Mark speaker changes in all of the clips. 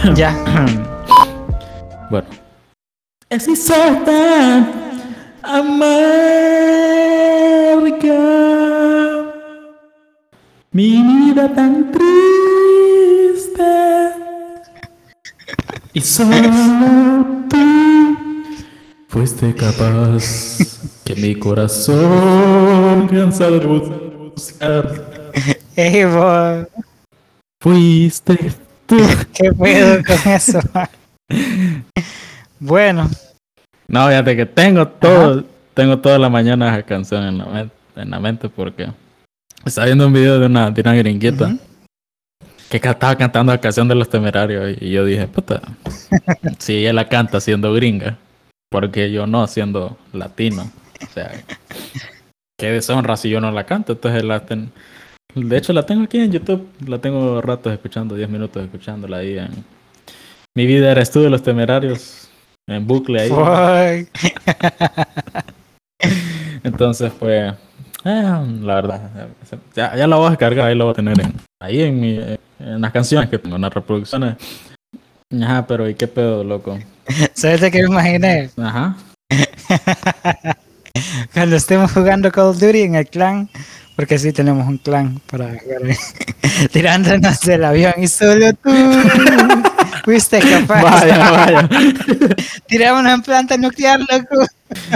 Speaker 1: ya.
Speaker 2: bueno.
Speaker 3: Así tan amarga. Mi vida tan triste. Y solo tú fuiste capaz que mi corazón cansado de buscar.
Speaker 1: Ey, vos,
Speaker 3: Fuiste.
Speaker 1: ¿qué pedo con eso? bueno,
Speaker 2: No, fíjate que tengo todo, tengo toda la mañana esa canción en la, men- en la mente porque estaba viendo un video de una, de una gringuita que estaba cantando la canción de los temerarios y yo dije, puta, si ella la canta siendo gringa, porque yo no siendo latino? O sea, qué deshonra si yo no la canto. Entonces la ten- de hecho la tengo aquí en YouTube, la tengo ratos escuchando, 10 minutos escuchándola ahí en Mi vida era estudio de los temerarios en bucle ahí. Entonces fue, eh, la verdad, ya, ya la voy a descargar, ahí la voy a tener en, ahí en, mi, en las canciones que tengo, en las reproducciones. Ajá, pero ¿y qué pedo, loco?
Speaker 1: ¿Sabes de qué me imaginé?
Speaker 2: Ajá.
Speaker 1: Cuando estemos jugando Call of Duty en el clan, porque sí tenemos un clan para tirándonos del avión y solo tú fuiste capaz.
Speaker 2: Vaya, vaya.
Speaker 1: Tirámonos en planta nuclear, loco.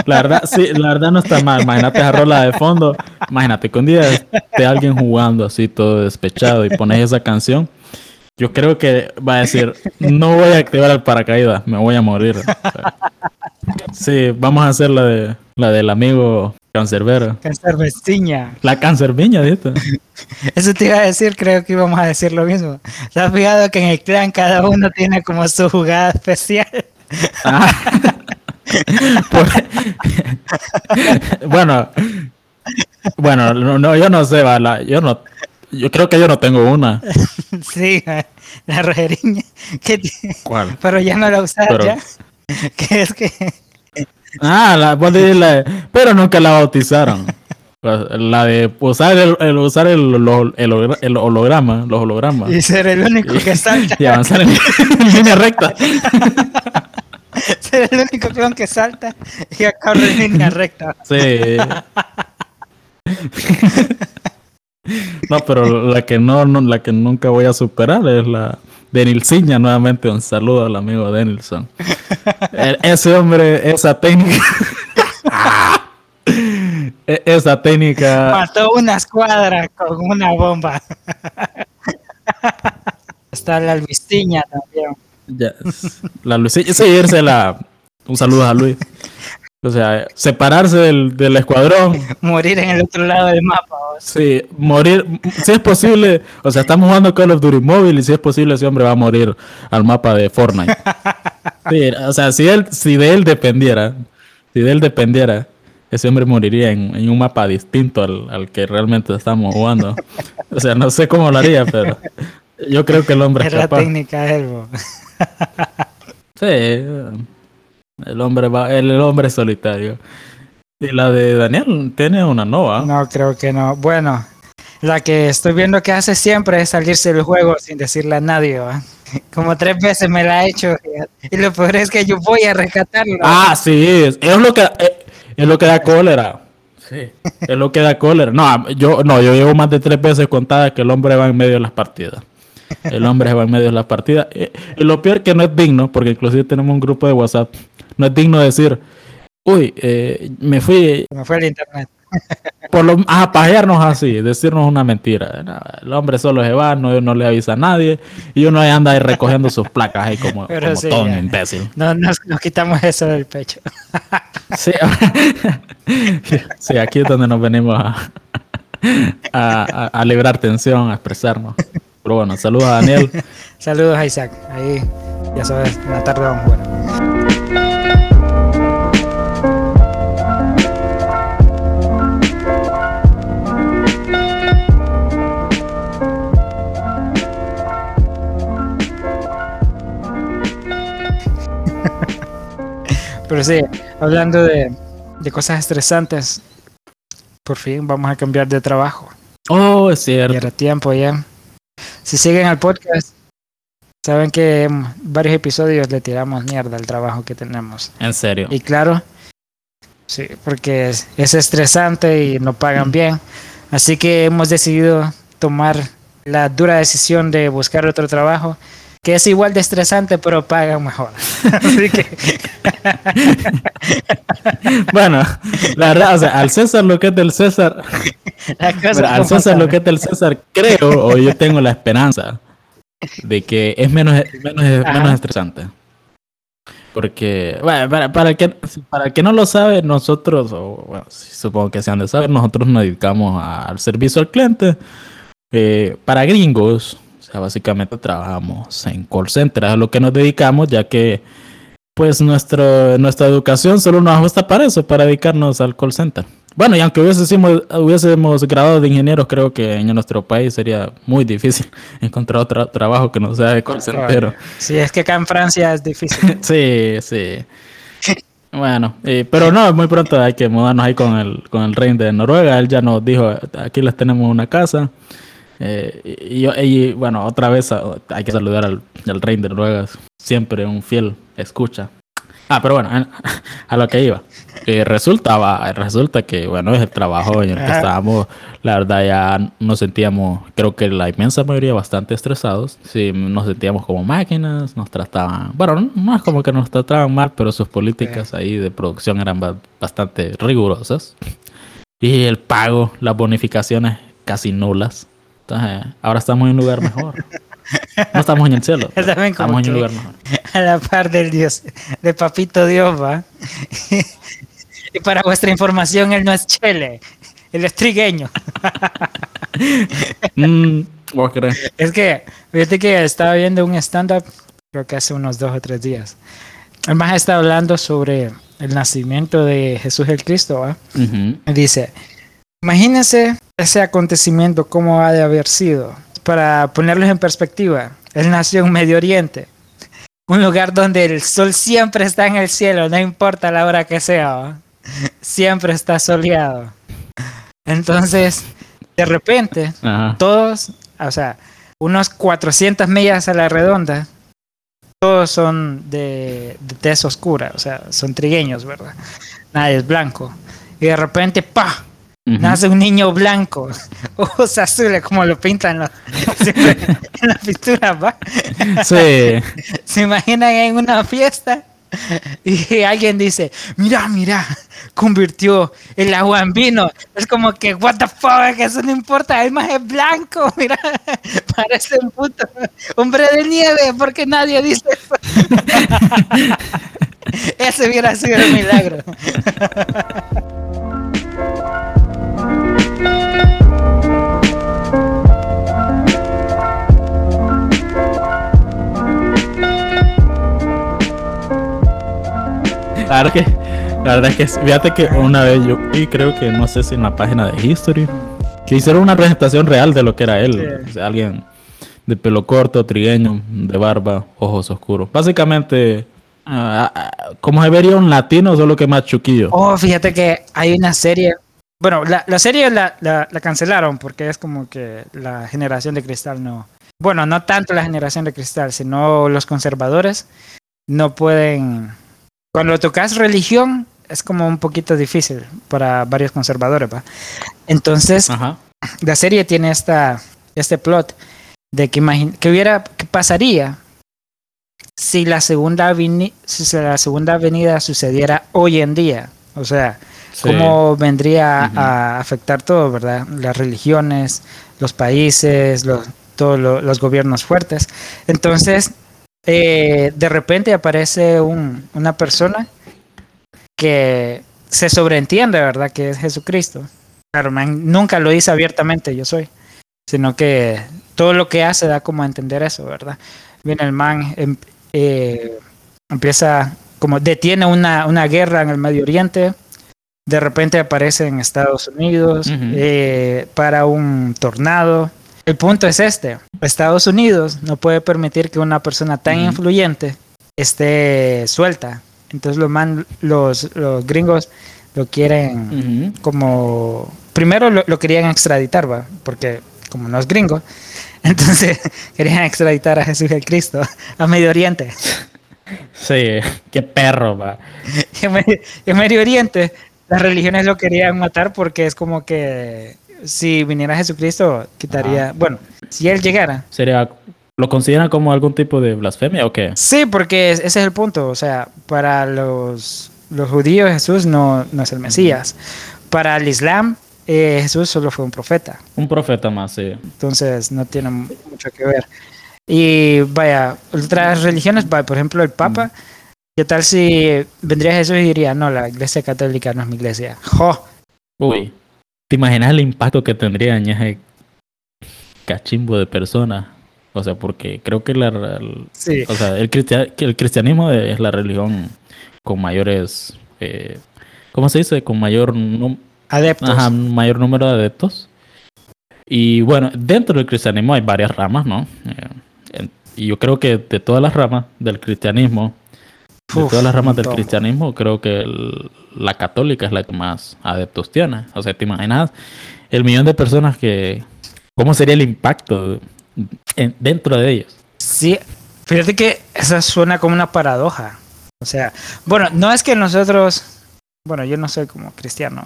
Speaker 2: La verdad, sí, la verdad no está mal. Imagínate esa rola de fondo. Imagínate que un día esté alguien jugando así todo despechado y pones esa canción. Yo creo que va a decir, no voy a activar el paracaídas, me voy a morir. Sí, vamos a hacer la de la del amigo cancerbero.
Speaker 1: Cáncer vestiña.
Speaker 2: La cancerviña, ¿viste?
Speaker 1: Eso te iba a decir, creo que íbamos a decir lo mismo. ¿Te has fijado que en el clan cada uno tiene como su jugada especial?
Speaker 2: Ah. Por- bueno, bueno, no, no, yo no sé, Bala, yo no, yo creo que yo no tengo una.
Speaker 1: sí, la rojeriña. ti-
Speaker 2: ¿Cuál?
Speaker 1: Pero ya no la usas
Speaker 2: Pero-
Speaker 1: ya. Que es que
Speaker 2: Ah, la, decís la de- pero nunca la bautizaron. La, la de usar el, el- usar el, el, el holograma, los hologramas.
Speaker 1: y ser el único que salta.
Speaker 2: Y avanzar en, en línea recta.
Speaker 1: ser el único clon que salta y corre en línea recta.
Speaker 2: Sí. No, pero la que no, no, la que nunca voy a superar es la de Nilsiña nuevamente. Un saludo al amigo Denilson. E- Ese hombre, esa técnica. E- Esa técnica.
Speaker 1: Mató una escuadra con una bomba. Está la albistiña también.
Speaker 2: Ya, la Luisilla, sí, irse la. Un saludo a Luis. O sea, separarse del, del escuadrón,
Speaker 1: Morir en el otro lado del mapa. o sea.
Speaker 2: sí, morir, si es posible, o sea, estamos jugando Call of Duty móvil y si es posible ese hombre va a morir al mapa de Fortnite. Sí, o sea, si él, si de él dependiera, si de él dependiera, ese hombre moriría en, en un mapa distinto al, al que realmente estamos jugando. O sea, no sé cómo lo haría, pero yo creo que el hombre
Speaker 1: Es
Speaker 2: es
Speaker 1: la técnica.
Speaker 2: Sí, el hombre va, el, el hombre solitario. Y la de Daniel tiene una nova.
Speaker 1: No, creo que no. Bueno, la que estoy viendo que hace siempre es salirse del juego sin decirle a nadie. ¿va? Como tres veces me la ha hecho. Y lo peor es que yo voy a rescatarlo.
Speaker 2: Ah, sí, es, es lo que eh, es lo que da cólera. Sí, es lo que da cólera. No, yo no, yo llevo más de tres veces contada que el hombre va en medio de las partidas. El hombre va en medio de las partidas. Y, y lo peor que no es digno, porque inclusive tenemos un grupo de WhatsApp, no es digno decir, uy, eh, me fui
Speaker 1: me fue el internet.
Speaker 2: por lo a pajearnos así, decirnos una mentira. No, el hombre solo se va, no, no le avisa a nadie, y uno ahí anda ahí recogiendo sus placas ahí como, como
Speaker 1: sí,
Speaker 2: imbécil.
Speaker 1: No, nos, nos quitamos eso del pecho.
Speaker 2: Sí, sí, aquí es donde nos venimos a, a, a- a librar tensión, a expresarnos. Pero bueno, saludos a Daniel.
Speaker 1: Saludos a Isaac. Ahí, ya sabes, en la tarde vamos a Pero sí, hablando de, de cosas estresantes, por fin vamos a cambiar de trabajo.
Speaker 2: Oh, es
Speaker 1: Ya
Speaker 2: cierto.
Speaker 1: era tiempo ya. Si siguen al podcast, Saben que en varios episodios le tiramos mierda al trabajo que tenemos.
Speaker 2: En serio.
Speaker 1: Y claro, sí, porque es, es estresante y no pagan bien. Así que hemos decidido tomar la dura decisión de buscar otro trabajo que es igual de estresante, pero pagan mejor. Así que
Speaker 2: Bueno, la verdad, o sea, al César lo que es del César, al César lo que es del César, creo, o yo tengo la esperanza de que es menos, menos, menos estresante. Porque, bueno, para, para, el que, para el que no lo sabe, nosotros, o bueno, supongo que se han de saber, nosotros nos dedicamos al servicio al cliente. eh, para gringos, o sea, básicamente trabajamos en call center, a lo que nos dedicamos, ya que pues nuestro, nuestra educación solo nos ajusta para eso, para dedicarnos al call center. Bueno, y aunque hubiésemos, hubiésemos graduado de ingenieros, creo que en nuestro país sería muy difícil encontrar otro trabajo que no sea de call center.
Speaker 1: Sí, es que acá en Francia es difícil.
Speaker 2: Sí, sí. Bueno, eh, pero no, muy pronto hay que mudarnos ahí con el, con el rey de Noruega. Él ya nos dijo, aquí les tenemos una casa. Eh, y, y, bueno, otra vez ah, hay que saludar al, al rey de Noruega, siempre un fiel escucha. Ah, pero bueno, a lo que iba. Eh, resulta, va, resulta que, bueno, es el trabajo en el que estábamos, la verdad ya nos sentíamos, creo que la inmensa mayoría bastante estresados. Sí, nos sentíamos como máquinas, nos trataban, bueno, no- es como que nos trataban mal, pero sus políticas ahí de producción eran ba- bastante rigurosas. Y el pago, las bonificaciones casi nulas. Entonces, ahora estamos en un lugar mejor. No estamos en el cielo. estamos en un lugar mejor.
Speaker 1: a la par del Dios, de Papito Dios, va. y para vuestra información, él no es Chele, él es trigueño.
Speaker 2: Mm, ¿Vos crees?
Speaker 1: Es que, fíjate que estaba viendo un stand-up, creo que hace unos dos o tres días. Además está hablando sobre el nacimiento de Jesús el Cristo, ¿va? Dice, imagínense ese acontecimiento, cómo ha de haber sido. Para ponerlos en perspectiva, él nació en Medio Oriente, un lugar donde el sol siempre está en el cielo, no importa la hora que sea, siempre está soleado. Entonces, de repente,
Speaker 2: Ajá.
Speaker 1: todos, o sea, unos 400 millas a la redonda, todos son de, de tez oscura, o sea, son trigueños, ¿verdad? Nadie es blanco. Y de repente, ¡pa! Nace un niño blanco, ojos azules, como lo pintan los- en las pinturas, ¿va?
Speaker 2: Sí.
Speaker 1: Se imaginan en una fiesta y alguien dice, mira, mira, convirtió el agua en vino. Es como que, what the fuck, eso no importa, el más es blanco, mira, parece un puto hombre de nieve, porque nadie dice eso. Ese hubiera sido el milagro.
Speaker 2: La verdad que, la verdad es que, fíjate que una vez yo vi, creo que no sé si en la página de History, que hicieron una presentación real de lo que era él.
Speaker 1: Sí.
Speaker 2: O sea, alguien de pelo corto, trigueño, de barba, ojos oscuros. Básicamente, ah, como se vería un latino, solo que más chuquillo.
Speaker 1: Oh, fíjate que hay una serie. Bueno, la, la serie la, la- la cancelaron porque es como que la generación de cristal no. Bueno, no tanto la generación de cristal, sino los conservadores no pueden. Cuando tocas religión es como un poquito difícil para varios conservadores, ¿va? Entonces,
Speaker 2: Ajá.
Speaker 1: la serie tiene esta, este plot de que, que hubiera, que pasaría si la segunda si la segunda avenida sucediera hoy en día. O sea,
Speaker 2: Sí.
Speaker 1: cómo vendría a afectar todo, ¿verdad? Las religiones, los países, los, todos lo- los gobiernos fuertes. Entonces, eh, de repente aparece un- una persona que se sobreentiende, ¿verdad? Que es Jesucristo. Claro, man, nunca lo dice abiertamente, yo soy, sino que todo lo que hace da como a entender eso, ¿verdad? Viene el man, em- eh, empieza como detiene una, una guerra en el Medio Oriente, de repente aparece en Estados Unidos eh, para un tornado. El punto es este, Estados Unidos no puede permitir que una persona tan influyente esté suelta. Entonces los, man, los, los gringos lo quieren como... Primero lo, lo querían extraditar, ¿va? Porque como no es gringo, entonces querían extraditar a Jesús el Cristo a Medio Oriente.
Speaker 2: Sí, qué perro, va.
Speaker 1: En Medio Oriente las religiones lo querían matar porque es como que si viniera Jesucristo quitaría, bueno, si él llegara.
Speaker 2: Sería, ¿lo consideran como algún tipo de blasfemia o qué?
Speaker 1: Sí, porque es- ese es el punto, o sea, para los, los judíos Jesús no, no es el Mesías. Para el Islam eh, Jesús solo fue un profeta.
Speaker 2: Un profeta más, sí.
Speaker 1: entonces no tiene mucho que ver. Y vaya, otras religiones, por ejemplo el Papa, ¿qué tal si vendría Jesús y diría, no, la iglesia católica no es mi iglesia? ¡Jo!
Speaker 2: Uy, ¿te imaginas el impacto que tendría en ese cachimbo de personas? O sea, porque creo que la, el-
Speaker 1: Sí,
Speaker 2: o sea, el, cristia- que el cristianismo es la religión con mayores, eh, ¿cómo se dice? Con mayor,
Speaker 1: adeptos.
Speaker 2: ajá, mayor número de adeptos. Y bueno, dentro del cristianismo hay varias ramas, ¿no? Eh, y yo creo que de todas las ramas del cristianismo, de
Speaker 1: Uf,
Speaker 2: todas las ramas del cristianismo, creo que el- la católica es la que más adeptos tiene. O sea, ¿te imaginas el millón de personas que... ¿Cómo sería el impacto en- dentro de ellos?
Speaker 1: Sí, fíjate que eso suena como una paradoja. O sea, bueno, no es que nosotros, bueno, yo no soy como cristiano,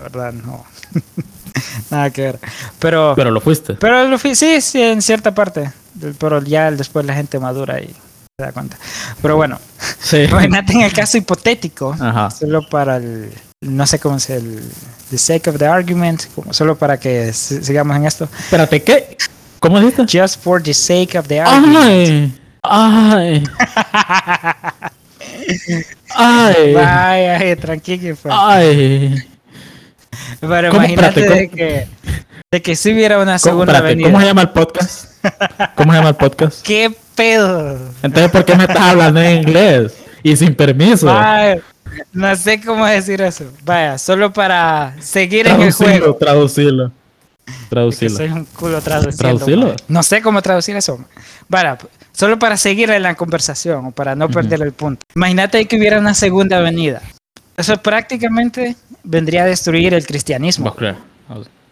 Speaker 1: la verdad, no. Nada que ver. Pero,
Speaker 2: Pero lo fuiste.
Speaker 1: pero lo fui- sí, sí, en cierta parte. Pero ya después la gente madura y se da cuenta. Pero bueno,
Speaker 2: Sí.
Speaker 1: imagínate en el caso hipotético,
Speaker 2: Ajá.
Speaker 1: solo para el, no sé cómo es el, the sake of the argument, como solo para que si- sigamos en esto.
Speaker 2: Espérate, ¿qué? ¿Cómo dijiste?
Speaker 1: Just for the sake of the argument.
Speaker 2: Ay, ay, ay,
Speaker 1: Vaya, eh, tranquilo. pues.
Speaker 2: ay.
Speaker 1: Pero imagínate de que, de que si hubiera una
Speaker 2: ¿Cómo,
Speaker 1: segunda avenida.
Speaker 2: ¿Cómo se llama el podcast? ¿Cómo se llama el podcast?
Speaker 1: ¿Qué pedo?
Speaker 2: Entonces, ¿por qué me estás hablando en inglés? Y sin permiso.
Speaker 1: Vaya, no sé cómo decir eso. Vaya, solo para seguir en el juego.
Speaker 2: traducilo.
Speaker 1: Que
Speaker 2: Traducilo.
Speaker 1: soy un culo traduciendo.
Speaker 2: Traducilo.
Speaker 1: No sé cómo traducir eso. Vaya, solo para seguir en la conversación o para no perder el punto. Imagínate que hubiera una segunda avenida. Eso prácticamente vendría a destruir el cristianismo.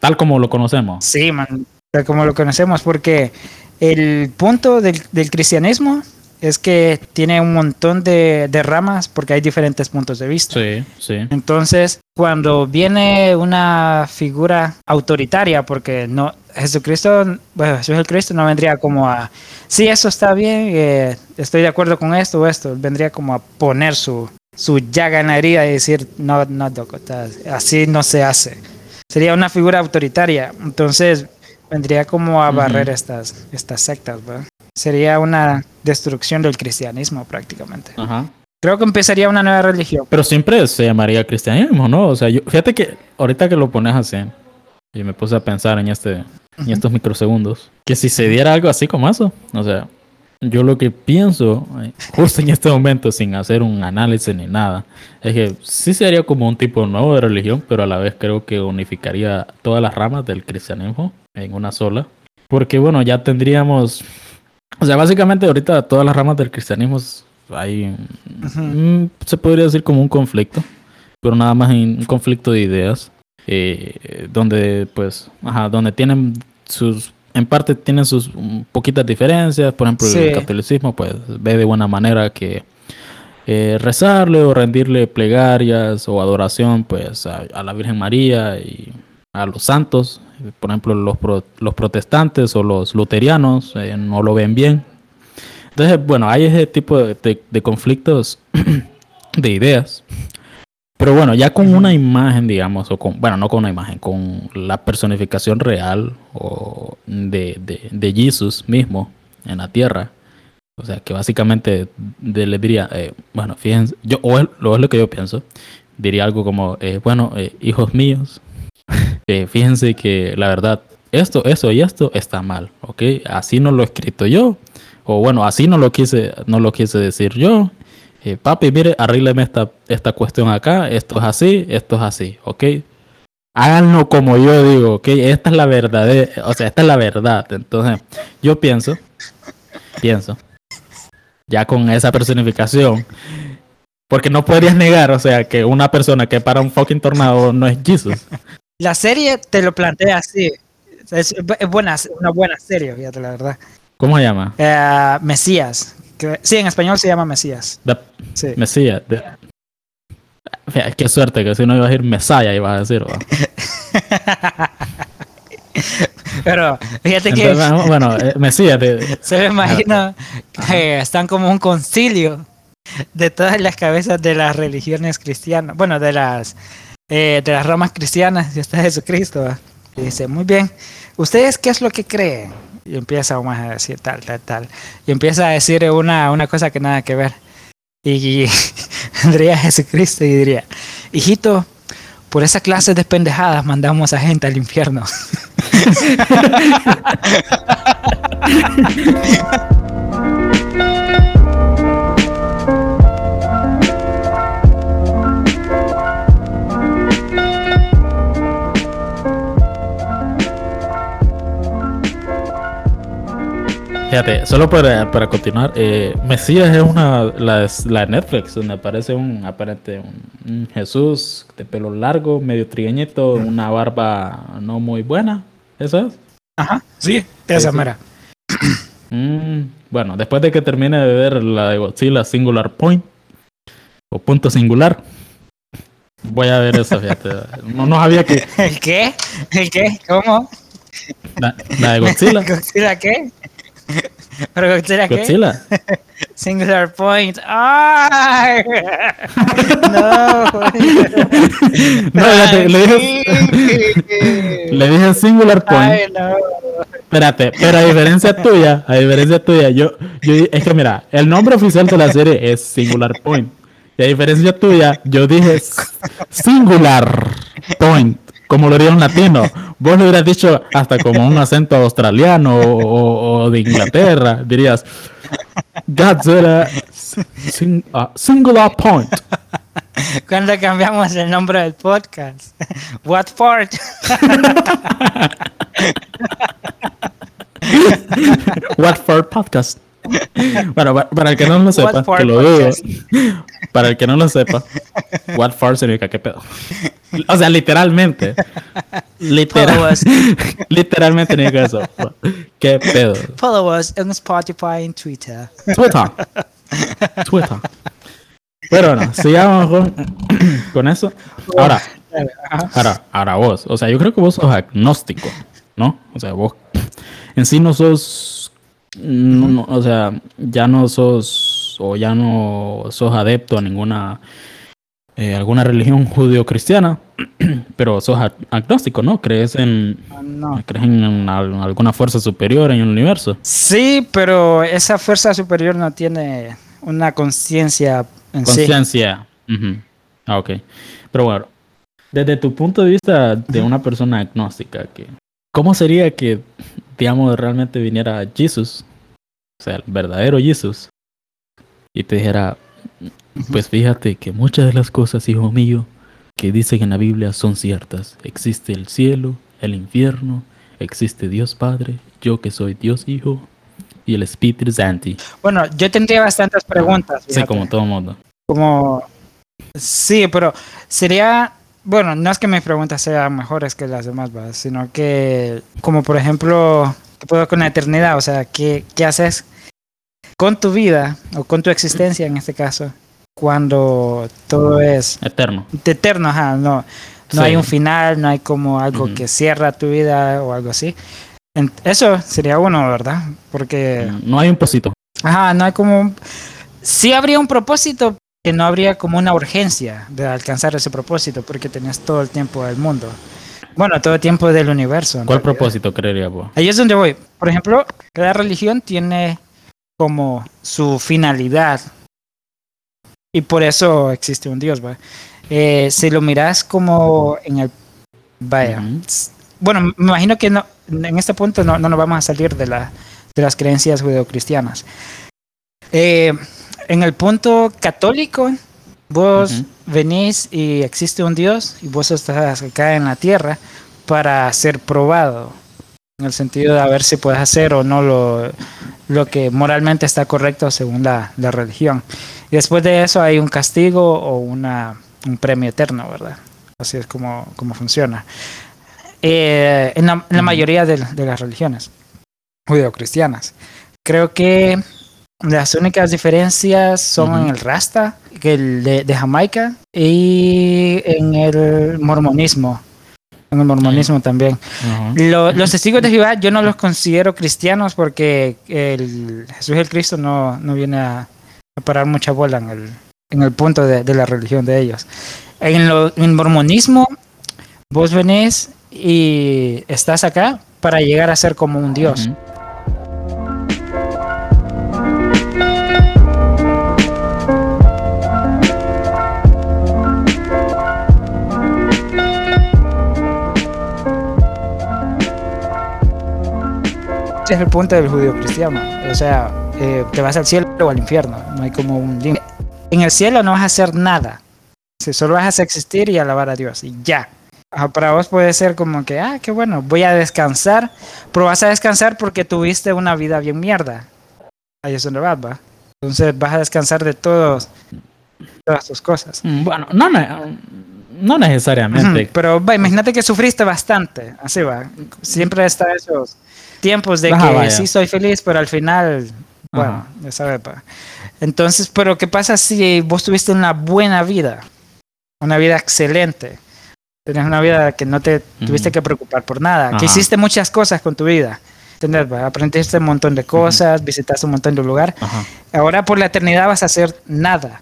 Speaker 2: Tal como lo conocemos.
Speaker 1: Sí, man, tal como lo conocemos, porque el punto del, del cristianismo es que tiene un montón de, de ramas porque hay diferentes puntos de vista.
Speaker 2: Sí, sí.
Speaker 1: Entonces, cuando viene una figura autoritaria, porque no Jesucristo, bueno, Jesús el Cristo no vendría como a, sí, eso está bien, eh, estoy de acuerdo con esto o esto, vendría como a poner su, su llaga en la herida y decir, no, no, doc, está- así no se hace. Sería una figura autoritaria, entonces vendría como a barrer estas, estas sectas, ¿verdad? Sería una destrucción del cristianismo prácticamente.
Speaker 2: Ajá.
Speaker 1: Creo que empezaría una nueva religión.
Speaker 2: Pero siempre se llamaría cristianismo, ¿no? O sea, yo, fíjate que ahorita que lo pones así, y me puse a pensar en este, en estos microsegundos, que si se diera algo así como eso, o sea, yo lo que pienso, eh, justo en este momento, sin hacer un análisis ni nada, es que sí sería como un tipo nuevo de religión, pero a la vez creo que unificaría todas las ramas del cristianismo en una sola. Porque bueno, ya tendríamos, o sea, básicamente ahorita todas las ramas del cristianismo hay, mm, se podría decir como un conflicto, pero nada más en un conflicto de ideas, eh, donde pues, ajá, donde tienen sus, en parte tienen sus mm, poquitas diferencias, por ejemplo
Speaker 1: Sí.
Speaker 2: el catolicismo pues ve de buena manera que eh, rezarle o rendirle plegarias o adoración pues a, a la Virgen María y a los santos, por ejemplo los, pro- los protestantes o los luterianos eh, no lo ven bien. Entonces, bueno, hay ese tipo de, de- de conflictos de ideas. Pero bueno, ya con una imagen, digamos, o con, bueno, no con una imagen, con la personificación real o de, de, de Jesús mismo en la tierra. O sea, que básicamente de- le diría, eh, bueno, fíjense, yo, o es, lo es lo que yo pienso, diría algo como, eh, bueno, eh, hijos míos, fíjense que la verdad, esto, eso y esto está mal, ¿ok? Así no lo he escrito yo, o bueno, así no lo quise, no lo quise decir yo. Eh, papi, mire, arrígleme esta, esta cuestión acá, esto es así, esto es así, ¿ok? Háganlo como yo digo, ¿ok? Esta es la verdad, o sea, esta es la verdad. Entonces, yo pienso, pienso, ya con esa personificación, porque no podrías negar, o sea, que una persona que para un fucking tornado no es Jesus.
Speaker 1: La serie te lo plantea así. Es, buena, una buena serie, fíjate, la verdad.
Speaker 2: ¿Cómo se llama?
Speaker 1: Eh, Mesías. que- sí, en español se llama Mesías.
Speaker 2: The
Speaker 1: Sí.
Speaker 2: Mesías. The- Fíjate, Qué suerte que si no ibas a decir Mesaya ibas a decir.
Speaker 1: Pero fíjate que
Speaker 2: Entonces, bueno, eh, Mesías. de-
Speaker 1: se me imagina que están como un concilio de todas las cabezas de las religiones cristianas. Bueno, de las eh, de las ramas cristianas y está Jesucristo. Y dice, muy bien, ¿ustedes qué es lo que creen? Y empieza a decir tal, tal, tal. Y empieza a decir una, una cosa que nada que ver. Y vendría Jesucristo y diría, hijito, por esa clase de pendejadas mandamos a gente al infierno.
Speaker 2: Fíjate, solo para, para continuar, eh, Mesías es una, la, la de Netflix, donde aparece un aparente un, un Jesús de pelo largo, medio trigueñito, una barba no muy buena. ¿Eso es?
Speaker 1: Ajá, sí, esa
Speaker 2: sí.
Speaker 1: mera.
Speaker 2: Mm, bueno, después de que termine de ver la de Godzilla Singular Point, o punto singular, voy a ver esa, fíjate. No, no sabía que
Speaker 1: ¿El qué? ¿El qué? ¿Cómo?
Speaker 2: la, la de Godzilla,
Speaker 1: ¿Godzilla qué? ¿Pero Godzilla qué?
Speaker 2: Godzilla,
Speaker 1: Singular point. ¡Ay! no.
Speaker 2: No, fíjate, le dije, le dije Singular Point.
Speaker 1: Ay, no.
Speaker 2: Espérate, pero a diferencia tuya, a diferencia tuya, yo, yo es que mira, el nombre oficial de la serie es Singular Point. Y a diferencia tuya, yo dije Singular Point, como lo diría un latino. Vos lo hubieras dicho hasta como un acento australiano o, o- de Inglaterra. Dirías Godzilla sing- ah, Singular Point.
Speaker 1: ¿Cuándo cambiamos el nombre del podcast? What part?
Speaker 2: Watford Podcast. Bueno, pa- para el que no lo sepa, que lo.
Speaker 1: Podcast.
Speaker 2: Para el que no lo sepa, Watford significa qué pedo. O sea, literalmente. Literal, literalmente significa eso. Qué pedo.
Speaker 1: Follow us en Spotify y Twitter.
Speaker 2: Twitter. Twitter. Pero bueno, sigamos con, con eso. Ahora. Ahora, ahora vos, o sea, yo creo que vos sos agnóstico, ¿no? O sea, vos en sí no sos, no- no, o sea, ya no sos, o ya no sos adepto a ninguna, eh, alguna religión judío-cristiana, pero sos ag- agnóstico, ¿no? Crees en,
Speaker 1: No.
Speaker 2: crees en al- alguna fuerza superior en el universo.
Speaker 1: Sí, pero esa fuerza superior no tiene una conciencia en sí.
Speaker 2: Conciencia. Ujú. Ah, ok. Pero bueno, desde tu punto de vista de una persona agnóstica, que, ¿cómo sería que, digamos, realmente viniera Jesús, o sea, el verdadero Jesús, y te dijera, pues fíjate que muchas de las cosas, hijo mío, que dicen en la Biblia son ciertas. Existe el cielo, el infierno, existe Dios Padre, yo que soy Dios Hijo, y el Espíritu Santo.
Speaker 1: Bueno, yo tendría bastantes preguntas.
Speaker 2: Sí, como todo mundo.
Speaker 1: Como, sí, pero sería, bueno, no es que mis preguntas sean mejores que las demás, ¿va? sino que, como por ejemplo, ¿qué puedo con la eternidad? O sea, ¿qué, ¿qué haces con tu vida o con tu existencia en este caso cuando todo es
Speaker 2: Eterno.
Speaker 1: eterno? Ajá, no, no
Speaker 2: Sí.
Speaker 1: hay un final, no hay como algo que cierra tu vida o algo así. En- eso sería uno, ¿verdad? Porque...
Speaker 2: No hay un posito.
Speaker 1: Ajá, no hay como... Sí habría un propósito, que no habría como una urgencia de alcanzar ese propósito, porque tenías todo el tiempo del mundo. Bueno, todo el tiempo del universo.
Speaker 2: ¿Cuál
Speaker 1: realidad.
Speaker 2: propósito creería vos?
Speaker 1: Ahí es donde voy. Por ejemplo, cada religión tiene como su finalidad. Y por eso existe un Dios, ¿va? Eh, si lo miras como en el... Vaya.
Speaker 2: Ujú.
Speaker 1: Bueno, me imagino que no, en este punto no, no nos vamos a salir de, la, de las creencias judeocristianas. Eh, en el punto católico, vos
Speaker 2: Ujú.
Speaker 1: venís y existe un Dios y vos estás acá en la tierra para ser probado. En el sentido de a ver si puedes hacer o no lo, lo que moralmente está correcto según la, la religión. Y después de eso hay un castigo o una, un premio eterno, ¿verdad? Así es como, como funciona. eh, en, la, en la mayoría de, de las religiones judeocristianas. Creo que las únicas diferencias son en el Rasta, que el de, de Jamaica, y en el mormonismo. En el mormonismo también.
Speaker 2: Ajá.
Speaker 1: Lo- los testigos de Jehová yo no los considero cristianos porque el Jesús el Cristo no, no viene a, a parar mucha bola en el, en el punto de, de la religión de ellos. En, lo, en el mormonismo, vos venís y estás acá para llegar a ser como un Dios. Ese es el punto del judío cristiano. O sea, eh, te vas al cielo o al infierno. No hay como un límite. En el cielo no vas a hacer nada. Solo vas a existir y alabar a Dios. Y ya. Ajá, Para vos puede ser como que, ah, qué bueno, voy a descansar. Pero vas a descansar porque tuviste una vida bien mierda. Ahí es donde vas, va. Entonces vas a descansar de todos, todas tus cosas.
Speaker 2: Mm, Bueno, no, no
Speaker 1: Ujú,
Speaker 2: necesariamente.
Speaker 1: Pero va, imagínate que sufriste bastante. Así va. Siempre está esos tiempos de que
Speaker 2: vaya.
Speaker 1: sí soy feliz, pero al final, bueno, ya sabes. pa. Entonces, pero ¿qué pasa si vos tuviste una buena vida? Una vida excelente. Tienes una vida que no te tuviste que preocupar por nada.
Speaker 2: Ajá.
Speaker 1: Que hiciste muchas cosas con tu vida. ¿Entendés? va? Aprendiste un montón de cosas, visitaste un montón de lugares. Ahora por la eternidad vas a hacer nada.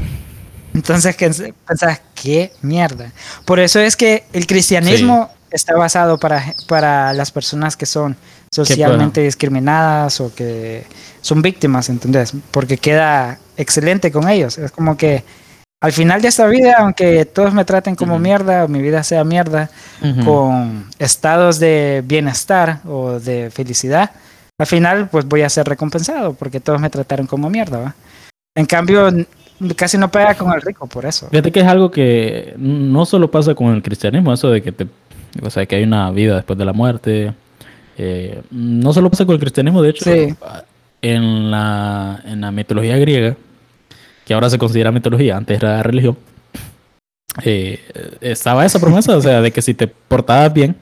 Speaker 1: Entonces pensás, qué mierda. Por eso es que el cristianismo está basado para, para las personas que son socialmente discriminadas o que son víctimas, ¿entendés? Porque queda excelente con ellos. Es como que al final de esta vida, aunque todos me traten como
Speaker 2: Ujú.
Speaker 1: mierda, o mi vida sea mierda,
Speaker 2: Ujú.
Speaker 1: con estados de bienestar o de felicidad, al final pues voy a ser recompensado porque todos me trataron como mierda, ¿va? En cambio, casi no pega con el rico por eso.
Speaker 2: Fíjate que es algo que no solo pasa con el cristianismo, eso de que te, o sea, que hay una vida después de la muerte. Eh, no solo pasa con el cristianismo, de hecho,
Speaker 1: Sí.
Speaker 2: en la, en la mitología griega, que ahora se considera mitología, antes era religión, eh, estaba esa promesa, o sea, de que si te portabas bien,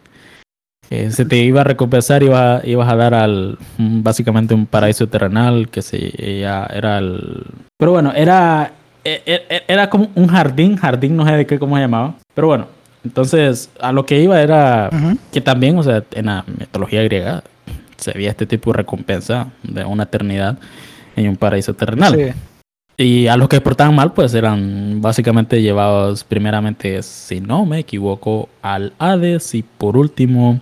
Speaker 2: eh, se te iba a recompensar, iba, ibas a dar al básicamente un paraíso terrenal, que se ya era el... Pero bueno, era, e- e- era como un jardín, jardín no sé de qué cómo se llamaba, pero bueno, entonces a lo que iba era
Speaker 1: Ujú.
Speaker 2: que también, o sea, en la mitología griega se veía este tipo de recompensa de una eternidad en un paraíso terrenal.
Speaker 1: Sí.
Speaker 2: Y a los que portaban mal, pues eran básicamente llevados primeramente, si no me equivoco, al Hades y por último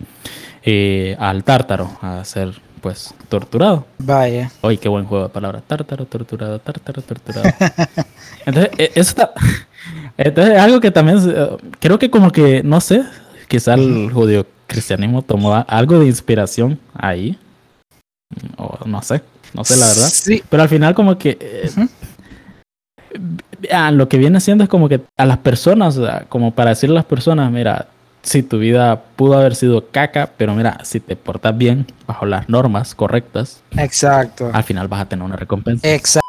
Speaker 2: eh, al Tártaro a ser pues torturado.
Speaker 1: Vaya.
Speaker 2: Uy, qué buen juego de palabras. Tártaro, torturado, tártaro, torturado. Entonces, e- eso está... Entonces, algo que también eh, creo que como que, no sé, quizá el judío cristianismo tomó algo de inspiración ahí. O no sé, no sé la verdad.
Speaker 1: Sí.
Speaker 2: Pero al final como que eh,
Speaker 1: Ujú.
Speaker 2: ah, lo que viene siendo es como que a las personas, o sea, como para decirle a las personas, mira, si tu vida pudo haber sido caca, pero mira, si te portas bien bajo las normas correctas,
Speaker 1: Exacto.
Speaker 2: al final vas a tener una recompensa.
Speaker 1: Exacto.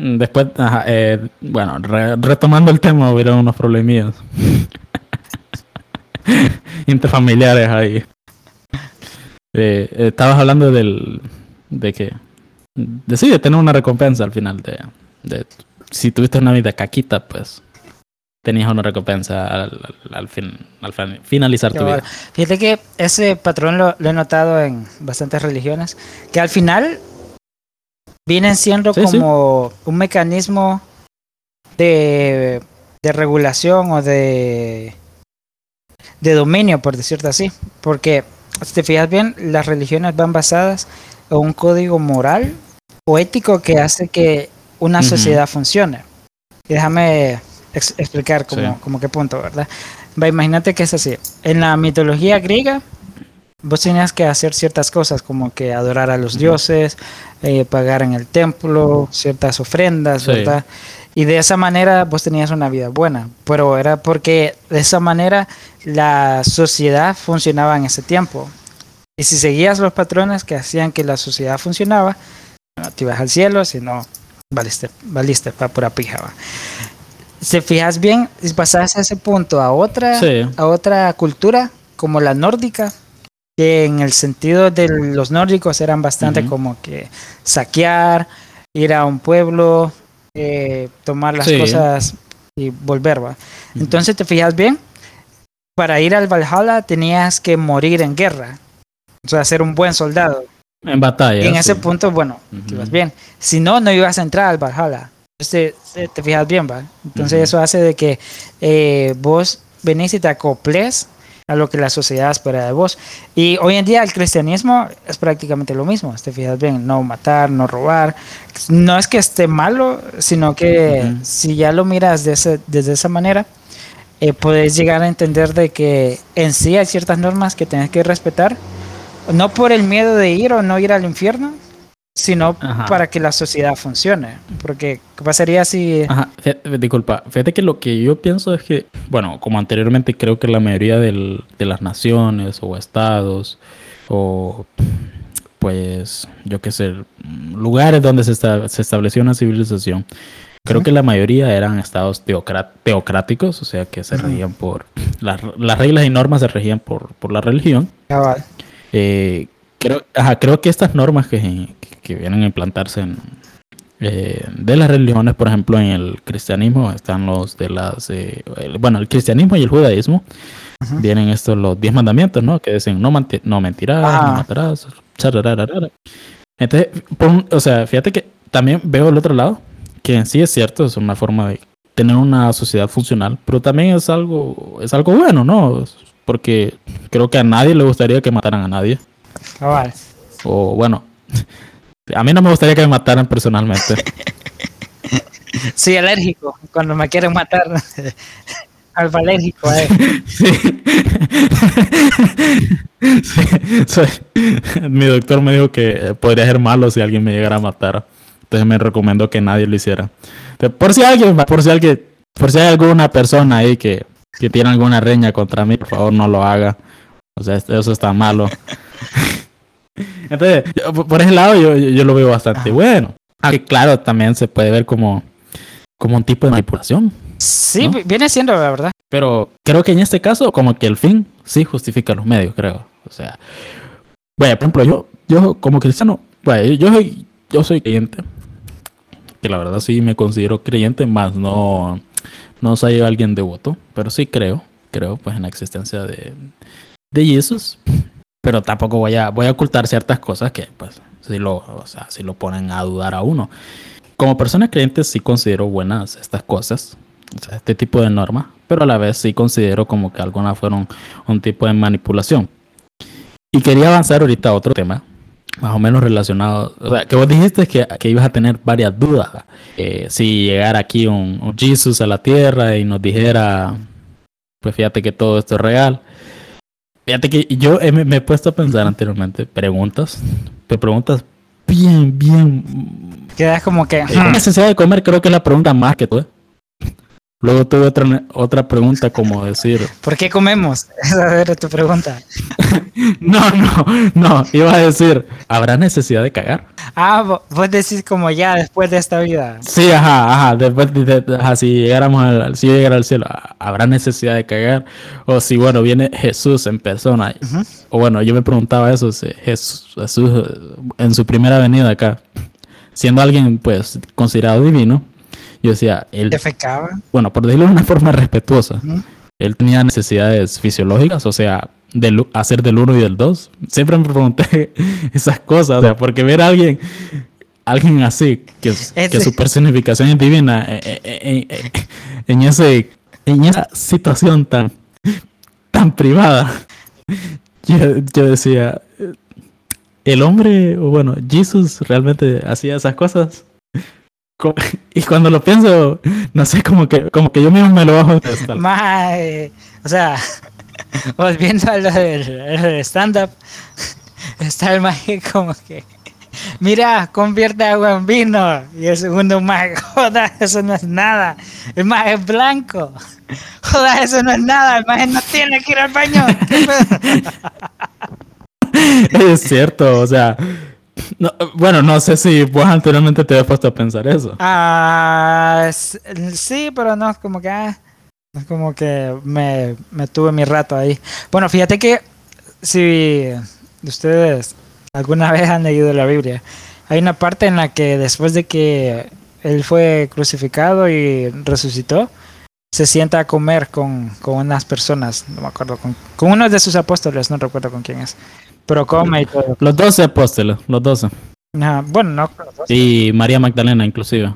Speaker 2: Después, ajá, eh, bueno, re- retomando el tema, hubieron unos problemillas interfamiliares ahí. Eh, estabas hablando del, de que, de sí, de tener una recompensa al final de, de si tuviste una vida caquita, pues tenías una recompensa al, al- fin, al fin- finalizar tu vida.
Speaker 1: Fíjate que ese patrón lo, lo he notado en bastantes religiones, que al final vienen siendo
Speaker 2: Sí, sí.
Speaker 1: como un mecanismo de, de regulación o de, de dominio, por decirlo así. Porque, si te fijas bien, las religiones van basadas en un código moral o ético que hace que una sociedad funcione. Y déjame ex- explicar como,
Speaker 2: Sí.
Speaker 1: como qué punto, ¿verdad? Va, imagínate que es así. En la mitología griega, vos tenías que hacer ciertas cosas como que adorar a los
Speaker 2: Ujú.
Speaker 1: dioses, eh, pagar en el templo, ciertas ofrendas,
Speaker 2: Sí.
Speaker 1: ¿verdad? Y de esa manera vos tenías una vida buena, pero era porque de esa manera la sociedad funcionaba en ese tiempo. Y si seguías los patrones que hacían que la sociedad funcionaba, bueno, te ibas al cielo, si no, valiste, valiste para pura pija. va. si fijas bien, si pasas a ese punto a otra,
Speaker 2: Sí.
Speaker 1: a otra cultura, como la nórdica, que en el sentido de los nórdicos eran bastante como que saquear, ir a un pueblo, eh, tomar las
Speaker 2: Sí.
Speaker 1: cosas y volver, ¿va? Entonces, te fijas bien, para ir al Valhalla tenías que morir en guerra, o sea, ser un buen soldado.
Speaker 2: En batalla.
Speaker 1: en ese punto, bueno, ibas bien. Si no, no ibas a entrar al Valhalla. Entonces, te, te fijas bien, ¿va? Entonces, eso hace de que eh, vos venís y te acoples a lo que la sociedad espera de vos. Y hoy en día el cristianismo es prácticamente lo mismo, te fijas bien, no matar, no robar. No es que esté malo, sino que si ya lo miras de ese- desde esa manera, eh, puedes llegar a entender de que en sí hay ciertas normas que tienes que respetar, no por el miedo de ir o no ir al infierno, sino
Speaker 2: Ajá.
Speaker 1: para que la sociedad funcione. Porque, ¿qué pasaría si...
Speaker 2: Ajá, disculpa, fíjate que lo que yo pienso es que, bueno, como anteriormente creo que la mayoría del- de las naciones o estados o pues yo qué sé, lugares donde se, esta- se estableció una civilización, creo que la mayoría eran estados teocráticos, o sea que se regían por, las, las reglas y normas se regían por, por la religión.
Speaker 1: Cabal.
Speaker 2: Eh, creo, ajá, creo que estas normas que, que vienen a implantarse en, eh, de las religiones, por ejemplo, en el cristianismo están los de las, eh, el- bueno, el cristianismo y el judaísmo
Speaker 1: Ujú.
Speaker 2: vienen estos los diez mandamientos, ¿no? Que dicen no, no mentirás,
Speaker 1: Ajá.
Speaker 2: no matarás. Entonces, por un- o sea, fíjate que también veo el otro lado, que en sí es cierto, es una forma de tener una sociedad funcional, pero también es algo, es algo bueno, ¿no? Porque creo que a nadie le gustaría que mataran a nadie.
Speaker 1: Cabal.
Speaker 2: O bueno, a mí no me gustaría que me mataran personalmente.
Speaker 1: Soy alérgico. Cuando me quieren matar, al alérgico. eh.
Speaker 2: Sí. Sí, soy- Mi doctor me dijo que podría ser malo si alguien me llegara a matar. Entonces me recomendó que nadie lo hiciera. Por si alguien, por si alguien, por si hay alguna persona ahí que, que tiene alguna reña contra mí, por favor no lo haga. O sea, eso está malo. Entonces, yo- por- ese lado yo, yo- yo lo veo bastante bueno. Aunque claro, también se puede ver como, como un tipo de manipulación.
Speaker 1: Sí,
Speaker 2: ¿No?
Speaker 1: vi- viene siendo la verdad.
Speaker 2: Pero creo que en este caso, como que el fin sí justifica los medios, creo. O sea, vaya, por ejemplo, yo, yo como cristiano, vaya, yo soy, yo soy creyente. Que la verdad sí me considero creyente, más no, no soy alguien devoto, pero sí creo, creo pues en la existencia de, de Jesús. Pero tampoco voy a, voy a ocultar ciertas cosas que pues sí lo, o sea, sí lo ponen a dudar a uno. Como persona creyente sí considero buenas estas cosas, o sea, este tipo de normas, pero a la vez sí considero como que algunas fueron un tipo de manipulación. Y quería avanzar ahorita a otro tema, más o menos relacionado, o sea, que vos dijiste que, que ibas a tener varias dudas. Eh, si llegara aquí un, un Jesus a la tierra y nos dijera, pues fíjate que todo esto es real. Fíjate que yo he- me, he puesto a pensar anteriormente preguntas, pero preguntas bien, bien
Speaker 1: Quedas como que...
Speaker 2: eh, ¿Con necesidad de comer? Creo que es la pregunta más que tuve. Luego tuve otra, otra pregunta como decir,
Speaker 1: ¿Por qué comemos? Esa era tu pregunta.
Speaker 2: no, no, no, iba a decir, ¿habrá necesidad de cagar?
Speaker 1: Ah, vo- vos decís como ya después de esta vida.
Speaker 2: Sí, ajá, ajá, después de, de- ajá, si llegáramos al, si llegara al cielo, ¿habrá necesidad de cagar? O si, bueno, viene Jesús en persona. O bueno, yo me preguntaba eso, si Jesús, Jesús eh, en su primera venida acá, siendo alguien pues considerado divino, yo decía, él
Speaker 1: Defecaba.
Speaker 2: bueno, por decirlo de una forma respetuosa,
Speaker 1: Ujú.
Speaker 2: él tenía necesidades fisiológicas, o sea, del, hacer del uno y del dos. Siempre me pregunté esas cosas, o sea, porque ver a alguien, alguien así, que, que su personificación es divina, eh, eh, eh, eh, en, ese, en esa situación tan, tan privada, yo, yo decía, eh, el hombre, o bueno, Jesús realmente hacía esas cosas. Y cuando lo pienso, no sé, como que, como que yo mismo me lo bajo de.
Speaker 1: Más, eh, o sea, volviendo a lo del, del stand-up, está el maje como que, mira, convierte agua en vino. Y el segundo maje, joda, eso no es nada. El maje es blanco. Joda, eso no es nada. El maje no tiene que ir al baño.
Speaker 2: Es cierto, o sea, No, bueno, no sé si vos anteriormente te habías puesto a pensar eso.
Speaker 1: Ah, sí, pero no, es como que, ah, es como que me, me tuve mi rato ahí. Bueno, fíjate que si ustedes alguna vez han leído la Biblia, hay una parte en la que después de que él fue crucificado y resucitó, se sienta a comer con, con unas personas, no me acuerdo, con, con uno de sus apóstoles, no recuerdo con quién es, pero come y todo.
Speaker 2: Los doce apóstoles, los doce.
Speaker 1: Ajá, bueno, no con los dos.
Speaker 2: Y María Magdalena, inclusive.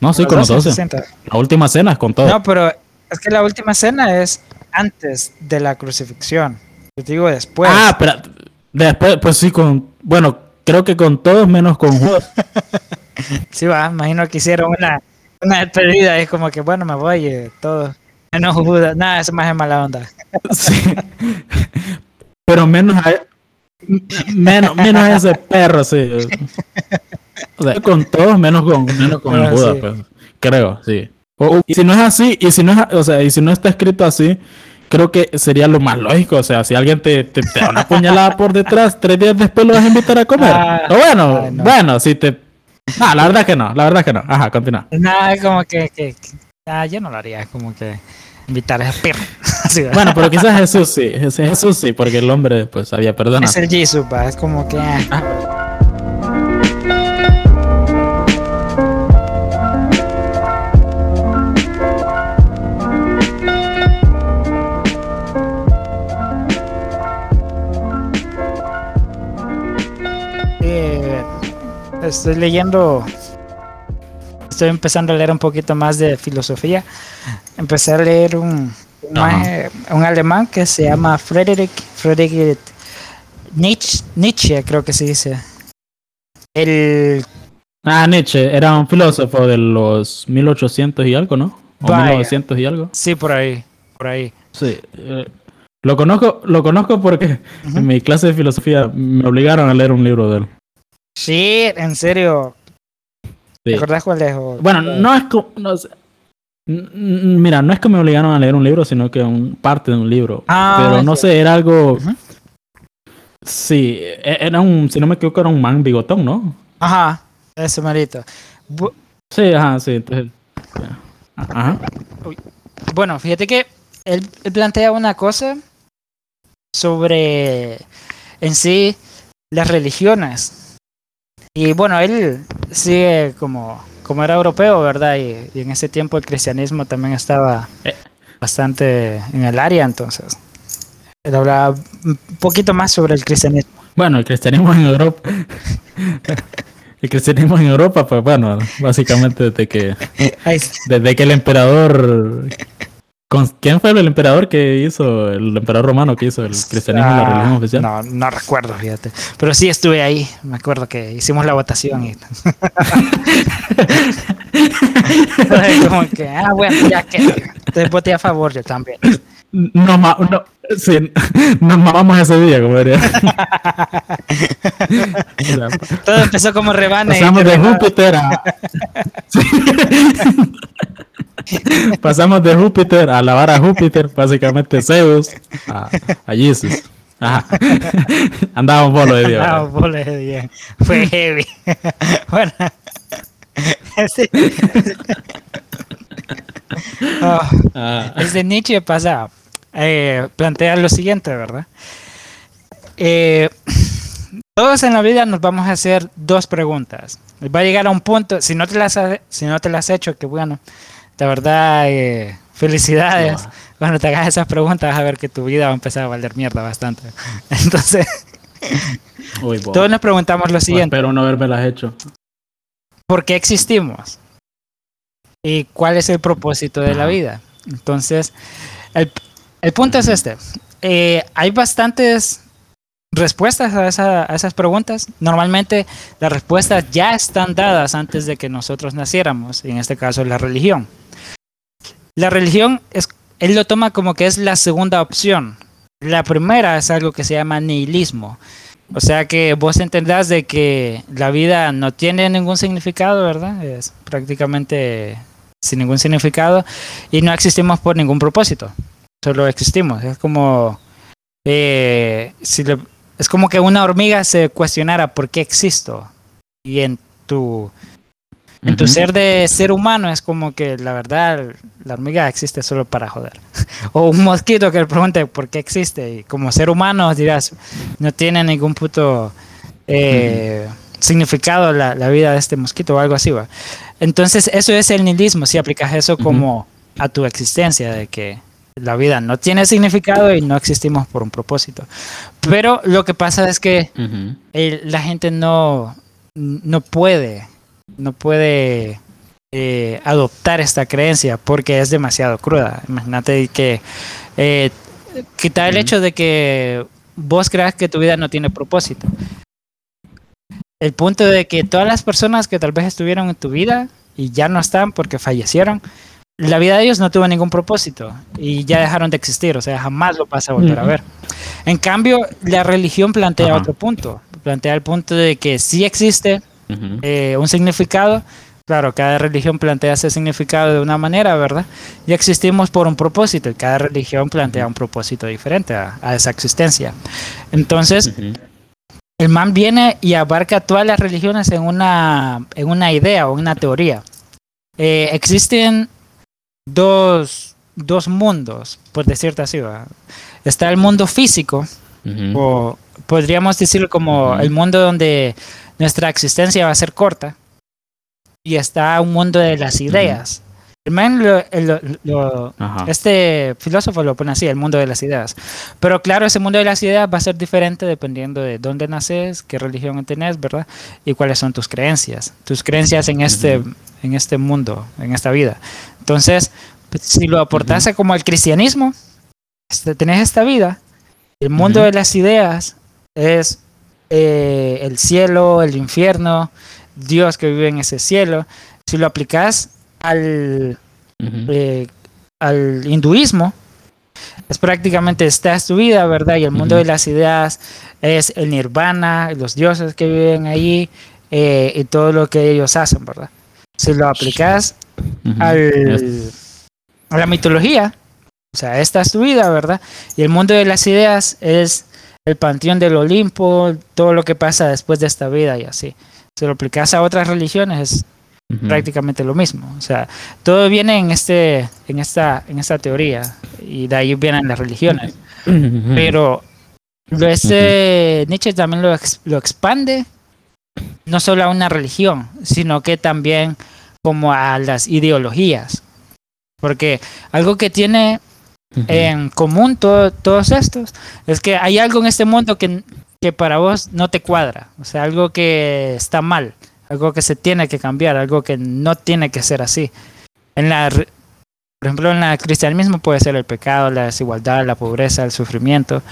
Speaker 2: No, sí, con los
Speaker 1: se
Speaker 2: doce.
Speaker 1: sienta.
Speaker 2: La última cena es con todo.
Speaker 1: No, pero es que la última cena es antes de la crucifixión. Yo te digo después.
Speaker 2: ah, pero después, pues sí, con. Bueno, creo que con todos menos con Judas.
Speaker 1: Sí, va, imagino que hicieron una, una despedida. Es como que, bueno, me voy, eh, todo. Menos Judas. Nada, eso más es mala onda.
Speaker 2: Sí. Pero menos a, menos, menos ese perro, sí. O sea, con todos menos con, menos con el
Speaker 1: Ah,
Speaker 2: Buda,
Speaker 1: sí.
Speaker 2: pues. Creo, sí. O- o- y si no es así, y si no es, o sea, y si no está escrito así, creo que sería lo más lógico. O sea, si alguien te, te, te da una puñalada por detrás, tres días después lo vas a invitar a comer.
Speaker 1: Ah,
Speaker 2: o bueno,
Speaker 1: ay, no.
Speaker 2: bueno, si te. No, la verdad que no, la verdad que no. Ajá, continúa.
Speaker 1: Nada, es como que. que, que- ah, yo no lo haría. Es como que invitar a ese perro.
Speaker 2: Bueno, pero quizás Jesús sí, Jesús sí, porque el hombre pues había perdonado.
Speaker 1: es el Jesus, va. Es como que. ah, Eh, estoy leyendo, estoy empezando a leer un poquito más de filosofía. Empecé a leer un, maje- un alemán que se llama Friedrich, Friedrich Nietzsche, Nietzsche, creo que se dice. El,
Speaker 2: Ah, Nietzsche era un filósofo de los 1800 y algo, ¿no? O
Speaker 1: Vaya.
Speaker 2: 1900 y algo.
Speaker 1: sí, por ahí, por ahí.
Speaker 2: Sí. eh, lo conozco, lo conozco porque en mi clase de filosofía me obligaron a leer un libro de él.
Speaker 1: Sí, en serio. ¿Te
Speaker 2: Sí.
Speaker 1: acordás cuál es? O-
Speaker 2: Bueno, no es como. no Mira, no es que me obligaron a leer un libro, sino que un parte de un libro.
Speaker 1: Ah,
Speaker 2: Pero no
Speaker 1: sí.
Speaker 2: sé, era algo. Sí, e- era un, si no me equivoco, era un man bigotón, ¿no?
Speaker 1: Ajá, ese marito. Bu-
Speaker 2: Sí, ajá, sí. Entonces. Ajá.
Speaker 1: Bueno, fíjate que él, él plantea una cosa sobre en sí las religiones. Y bueno, él sigue como, como era europeo, ¿verdad? Y, y en ese tiempo el cristianismo también estaba
Speaker 2: Eh.
Speaker 1: bastante en el área, entonces. Él hablaba un poquito más sobre el cristianismo.
Speaker 2: Bueno, el cristianismo en Europa. El cristianismo en Europa, pues bueno, básicamente desde que, desde que el emperador. Con- ¿Quién fue el emperador que hizo? El emperador romano que hizo el cristianismo la
Speaker 1: Ah,
Speaker 2: religión oficial.
Speaker 1: No, no recuerdo, fíjate. Pero sí estuve ahí. Me acuerdo que hicimos la votación y. Fue como que, ah, bueno, ya que. Entonces voté a favor yo también.
Speaker 2: Nos, ma- no, sí, nos mamamos ese día, como diría. O sea,
Speaker 1: Todo empezó como rebane. y
Speaker 2: pasamos de Júpiter a. Pasamos de Júpiter a alabar a Júpiter, básicamente Zeus, a, a Jesus. Ajá. Andábamos bolo de Dios.
Speaker 1: Ah, bola de bien. Fue heavy. bueno. Sí. Ah,
Speaker 2: Ah,
Speaker 1: Desde Nietzsche pasa, eh, plantea lo siguiente, ¿verdad? Eh, todos en la vida nos vamos a hacer dos preguntas. Va a llegar a un punto, si no te las, ha- si no te las has hecho, que bueno, de verdad, eh, felicidades.
Speaker 2: No.
Speaker 1: Cuando te hagas esas preguntas, vas a ver que tu vida va a empezar a valer mierda bastante. Entonces,
Speaker 2: uy,
Speaker 1: todos nos preguntamos lo siguiente.
Speaker 2: espero no haberme las hecho.
Speaker 1: ¿por qué existimos? ¿Y cuál es el propósito de la vida? Entonces, el, el punto es este. Eh, hay bastantes respuestas a, esa- esas preguntas. Normalmente las respuestas ya están dadas antes de que nosotros naciéramos, en este caso la religión. La religión, es, él lo toma como que es la segunda opción. La primera es algo que se llama nihilismo. O sea que vos entendás de que la vida no tiene ningún significado, ¿verdad? Es prácticamente sin ningún significado y no existimos por ningún propósito. Solo existimos. Es como eh, si le- es como que una hormiga se cuestionara por qué existo. Y en tu, en tu ser de ser humano es como que la verdad la hormiga existe solo para joder. o un mosquito que le pregunte por qué existe. Y como ser humano dirás, no tiene ningún puto eh, significado la, la vida de este mosquito o algo así. ¿va? Entonces eso es el nihilismo, si aplicas eso como a tu existencia, de que la vida no tiene significado y no existimos por un propósito. Pero lo que pasa es que la gente no, no puede, no puede eh, adoptar esta creencia porque es demasiado cruda. Imagínate que eh, quitar el hecho de que vos creas que tu vida no tiene propósito. El punto de que todas las personas que tal vez estuvieron en tu vida y ya no están porque fallecieron, la vida de ellos no tuvo ningún propósito y ya dejaron de existir, o sea, jamás lo vas a volver a ver. En cambio, la religión plantea
Speaker 2: Ajá.
Speaker 1: otro punto, plantea el punto de que sí existe eh, un significado, claro, cada religión plantea ese significado de una manera, ¿verdad? Y existimos por un propósito y cada religión plantea un propósito diferente a, a esa existencia. Entonces, el man viene y abarca todas las religiones en una, en una idea o una teoría. Eh, existen dos, dos mundos, por decirte así. Está el mundo físico, o podríamos decirlo como el mundo donde nuestra existencia va a ser corta. Y está un mundo de las ideas. El man lo- lo- lo-
Speaker 2: Ajá.
Speaker 1: este filósofo lo pone así, el mundo de las ideas. Pero claro, ese mundo de las ideas va a ser diferente dependiendo de dónde naces, qué religión tenés, ¿verdad? Y cuáles son tus creencias. Tus creencias en este, en este mundo, en esta vida. Entonces, pues, si lo aportase como el cristianismo, este, tenés esta vida. El mundo de las ideas es eh, el cielo, el infierno, Dios que vive en ese cielo. Si lo aplicas al, eh, al hinduismo, es prácticamente esta es tu vida, ¿verdad? Y el mundo de las ideas es el nirvana, los dioses que viven allí eh, y todo lo que ellos hacen, ¿verdad? Si lo aplicas al, a la mitología, o sea, esta es tu vida, ¿verdad? Y el mundo de las ideas es el panteón del Olimpo, todo lo que pasa después de esta vida y así. Si lo aplicas a otras religiones es Prácticamente lo mismo. O sea, todo viene en este, en esta, en esta teoría y de ahí vienen las religiones. Pero lo este Nietzsche también lo, ex- lo expande no solo a una religión, sino que también como a las ideologías. Porque algo que tiene en común todo- todos estos es que hay algo en este mundo que, que para vos no te cuadra, o sea, algo que está mal, algo que se tiene que cambiar, algo que no tiene que ser así. En la, por ejemplo, en el cristianismo puede ser el pecado, la desigualdad, la pobreza, el sufrimiento.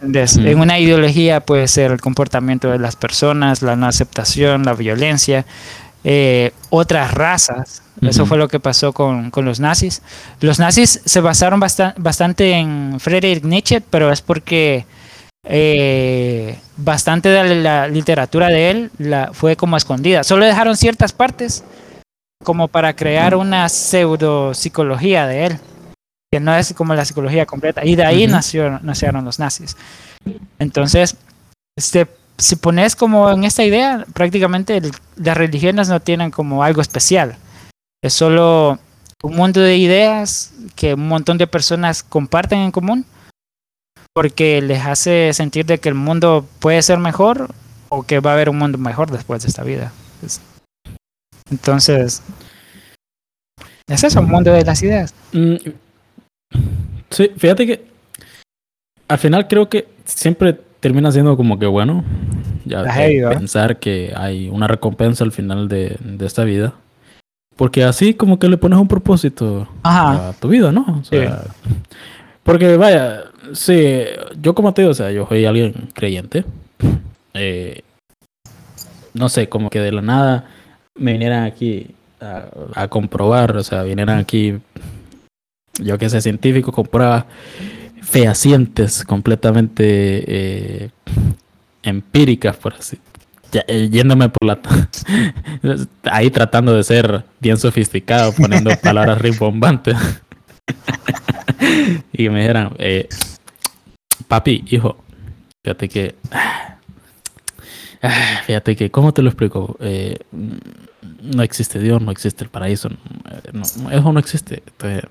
Speaker 1: En una ideología puede ser el comportamiento de las personas, la no aceptación, la violencia, eh, otras razas. Eso fue lo que pasó con, con los nazis. Los nazis se basaron basta- bastante en Friedrich Nietzsche, pero es porque eh, bastante de la literatura de él la, fue como escondida. Solo dejaron ciertas partes como para crear una pseudo psicología de él, que no es como la psicología completa. Y de ahí nació, nacieron los nazis. Entonces, este, si pones como en esta idea, prácticamente el- las religiones no tienen como algo especial. Es solo un mundo de ideas que un montón de personas comparten en común porque les hace sentir de que el mundo puede ser mejor o que va a haber un mundo mejor después de esta vida. Es- Entonces, es eso, un mundo de las ideas.
Speaker 2: Mm, Sí, fíjate que al final creo que siempre termina siendo como que bueno, ya pensar que hay una recompensa al final de, de esta vida. Porque así como que le pones un propósito
Speaker 1: Ajá.
Speaker 2: a tu vida, ¿no? O sea, Porque vaya, sí, yo como te digo, o sea, yo soy alguien creyente. Eh, no sé, como que de la nada me vinieran aquí a, a comprobar, o sea, vinieran aquí, yo que sé, científicos con pruebas fehacientes, completamente eh, empíricas, por así. Eh, yéndome por la... ahí tratando de ser bien sofisticado, poniendo palabras rimbombantes. y me dijeran, eh, papi, hijo, Fíjate que. ah, Fíjate que, ¿cómo te lo explico? Eh, no existe Dios, no existe el paraíso. no- no, eso no existe. Entonces,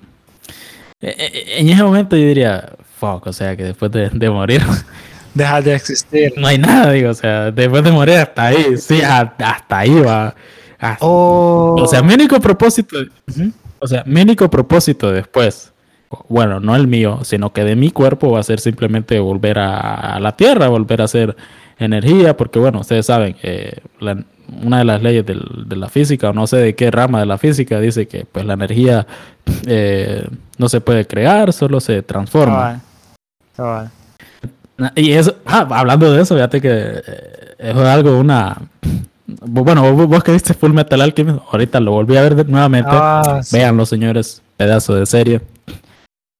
Speaker 2: eh, eh, en ese momento yo diría, fuck, o sea, que después de, de morir
Speaker 1: Deja de existir.
Speaker 2: no hay nada, digo, o sea, después de morir hasta ahí, sí, hasta ahí va. Hasta-
Speaker 1: Oh.
Speaker 2: O sea, mi único propósito, o sea, mi único propósito después, bueno, no el mío, sino que de mi cuerpo va a ser simplemente volver a, a la tierra, volver a hacer energía, porque bueno, ustedes saben, eh, la- una de las leyes del- de la física, o no sé de qué rama de la física, dice que pues la energía eh, no se puede crear, solo se transforma. Y eso, ah, hablando de eso, fíjate que eh, es algo, una... Bueno, vos, vos que viste Full Metal Alchemist, ahorita lo volví a ver nuevamente.
Speaker 1: Ah, sí.
Speaker 2: Vean los señores, pedazo de serie.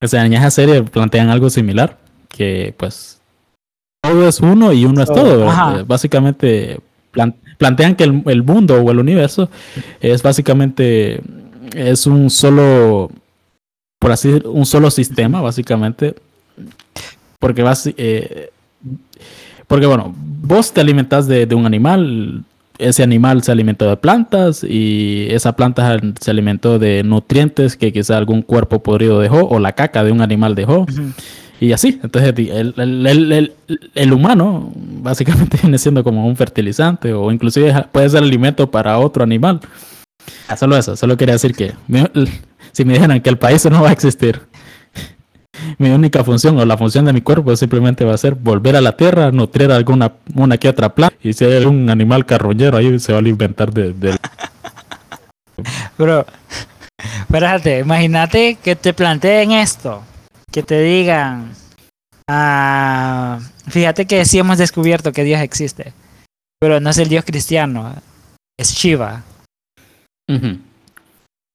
Speaker 2: O sea, en esa serie plantean algo similar, que pues todo es uno y uno es
Speaker 1: Todo, ajá.
Speaker 2: Eh, Básicamente plan- plantean que el, el mundo o el universo es básicamente es un solo, por así decir, un solo sistema, básicamente. Porque vas, eh, porque bueno, vos te alimentas de, de un animal, ese animal se alimentó de plantas y esa planta se alimentó de nutrientes que quizá algún cuerpo podrido dejó o la caca de un animal dejó
Speaker 1: Ujú.
Speaker 2: y así. Entonces el, el- el- el- humano básicamente viene siendo como un fertilizante o inclusive puede ser alimento para otro animal. Ah, solo eso, solo quería decir que si me dijeran que el país no va a existir, mi única función o la función de mi cuerpo simplemente va a ser volver a la tierra, nutrir alguna una que otra planta y si hay algún animal carroñero ahí se va a alimentar de, de-
Speaker 1: Pero, espérate, imagínate que te planteen esto, que te digan, ah, fíjate que sí hemos descubierto que Dios existe, pero no es el Dios cristiano, es Shiva.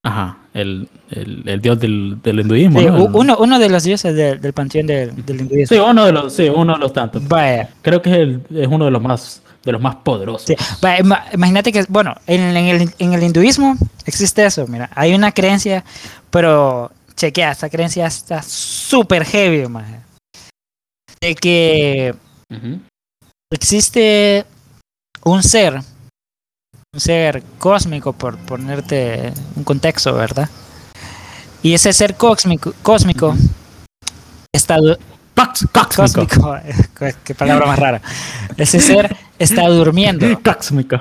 Speaker 2: Ajá, el, el, el dios del, del hinduismo.
Speaker 1: Sí,
Speaker 2: ¿no?
Speaker 1: u- uno, uno de los dioses del- del panteón del, del hinduismo.
Speaker 2: Sí, uno de los, sí, uno de los tantos.
Speaker 1: Vaya,
Speaker 2: Creo que es, el- es uno de los más de los más poderosos.
Speaker 1: sí, vaya, imagínate que, bueno, en, en el, en el hinduismo existe eso, mira, hay una creencia, pero chequea, esta creencia está súper heavy, de que existe un ser, un ser cósmico, por ponerte un contexto, ¿verdad? Y ese ser cósmico, cósmico está
Speaker 2: Cósmico.
Speaker 1: cósmico, qué palabra más rara. Ese ser está durmiendo.
Speaker 2: Cósmico.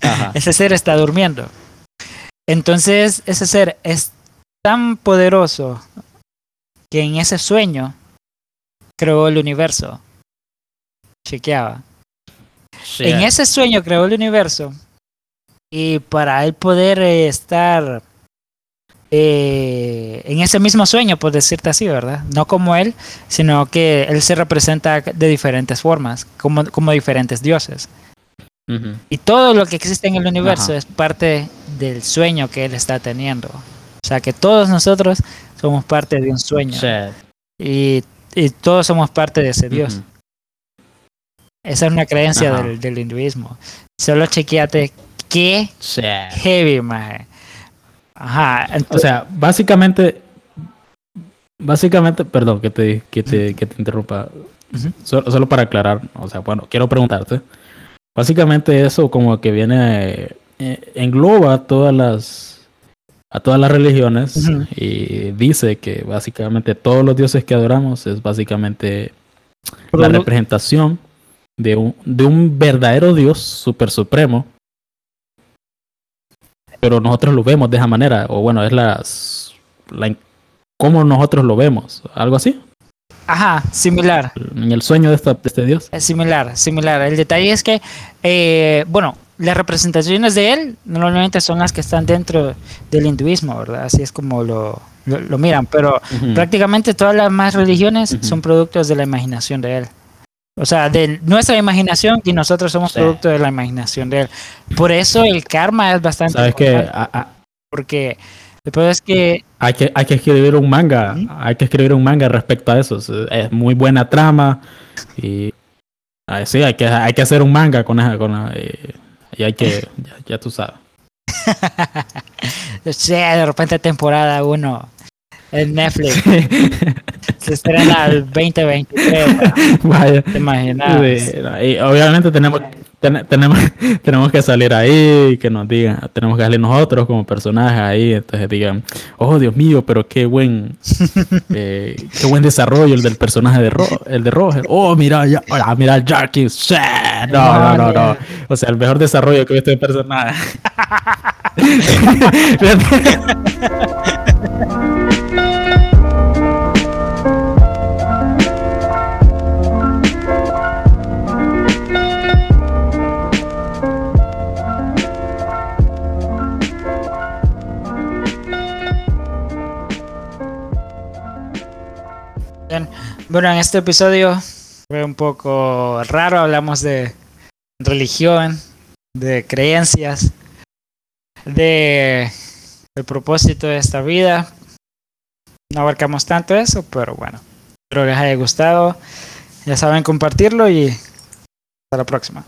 Speaker 2: Ajá.
Speaker 1: Ese ser está durmiendo. Entonces, ese ser es tan poderoso que en ese sueño creó el universo. Chequeaba. En ese sueño creó el universo y para él poder eh, estar eh, en ese mismo sueño, por decirte así, ¿verdad? No como él, sino que él se representa de diferentes formas, como, como diferentes dioses. Y todo lo que existe en el universo
Speaker 2: Ajá.
Speaker 1: es parte del sueño que él está teniendo. O sea que todos nosotros somos parte de un sueño y, y todos somos parte de ese Dios. Esa es una creencia del, del hinduismo. Solo chequeate qué
Speaker 2: Shit.
Speaker 1: heavy, maje. Ajá.
Speaker 2: O sea, básicamente, básicamente, perdón que te, que te, que te interrumpa, solo, solo para aclarar, o sea, bueno, quiero preguntarte, básicamente eso como que viene, eh, engloba todas las, a todas las religiones y dice que básicamente todos los dioses que adoramos es básicamente la representación de un, de un verdadero Dios super supremo. Pero nosotros lo vemos de esa manera, o bueno, es las, la, cómo nosotros lo vemos, algo así,
Speaker 1: Ajá, similar.
Speaker 2: en el sueño de, esta, de este Dios.
Speaker 1: Es similar, similar. El detalle es que, eh, bueno, las representaciones de él normalmente son las que están dentro del hinduismo, ¿verdad? Así es como lo, lo, lo miran, pero prácticamente todas las más religiones son productos de la imaginación de él. O sea, de nuestra imaginación y nosotros somos producto de la imaginación de él. Por eso el karma es bastante
Speaker 2: Sabes a-
Speaker 1: porque después es que
Speaker 2: hay que hay que escribir un manga,
Speaker 1: Ujú.
Speaker 2: hay que escribir un manga respecto a eso. Es, muy buena trama y sí, hay que hay que hacer un manga con esa, con la- eh, y hay que ya, ya tú sabes.
Speaker 1: o sea, de repente temporada uno en Netflix. Se estrena el 2023.
Speaker 2: Vaya.
Speaker 1: ¿Te imaginas?
Speaker 2: Sí, y obviamente tenemos, ten- tenemos, tenemos que salir ahí y que nos digan, tenemos que salir nosotros como personajes ahí, entonces digan, oh Dios mío, pero qué buen, eh, qué buen desarrollo el del personaje de Ro- el de Roger. Oh, mira, ya, ah, mira el Jarkin. sí, No, no, no, no. O sea, el mejor desarrollo que he visto de personaje.
Speaker 1: Bueno, en este episodio fue un poco raro. Hablamos de religión, de creencias, de el propósito de esta vida. No abarcamos tanto eso, pero bueno. Espero les haya gustado. Ya saben compartirlo y hasta la próxima.